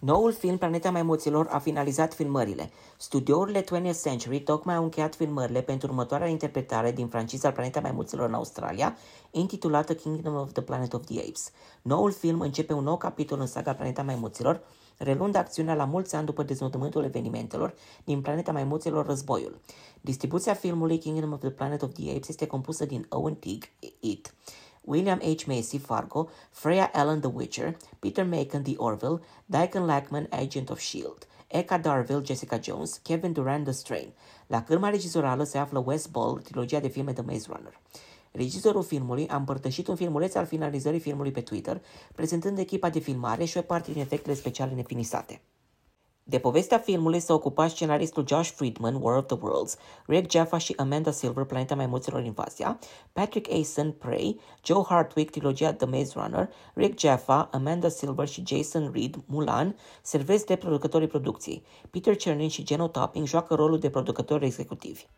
Noul film Planeta Maimuților a finalizat filmările. Studiourile 20th Century tocmai au încheiat filmările pentru următoarea interpretare din franciza Planeta Maimuților în Australia, intitulată Kingdom of the Planet of the Apes. Noul film începe un nou capitol în saga Planeta Maimuților, relund acțiunea la mulți ani după deznodământul evenimentelor din Planeta Maimuților Războiul. Distribuția filmului Kingdom of the Planet of the Apes este compusă din Owen Teague, It, William H. Macy, Fargo, Freya Allen, The Witcher, Peter Macon, The Orville, Daikon Lackman, Agent of S.H.I.E.L.D., Eka Darville, Jessica Jones, Kevin Durant, The Strain. La cârma regizorală se află Wes Ball, trilogia de filme The Maze Runner. Regizorul filmului a împărtășit un filmuleț al finalizării filmului pe Twitter, prezentând echipa de filmare și o parte din efectele speciale nefinisate. De povestea filmului s-a ocupat scenaristul Josh Friedman, War of the Worlds, Rick Jaffa și Amanda Silver, Planeta Maimuților Invasia, Patrick Asen, Prey, Joe Hartwig, trilogia The Maze Runner, Rick Jaffa, Amanda Silver și Jason Reed, Mulan, servesc de producătorii producției. Peter Chernin și Geno Topping joacă rolul de producători executivi.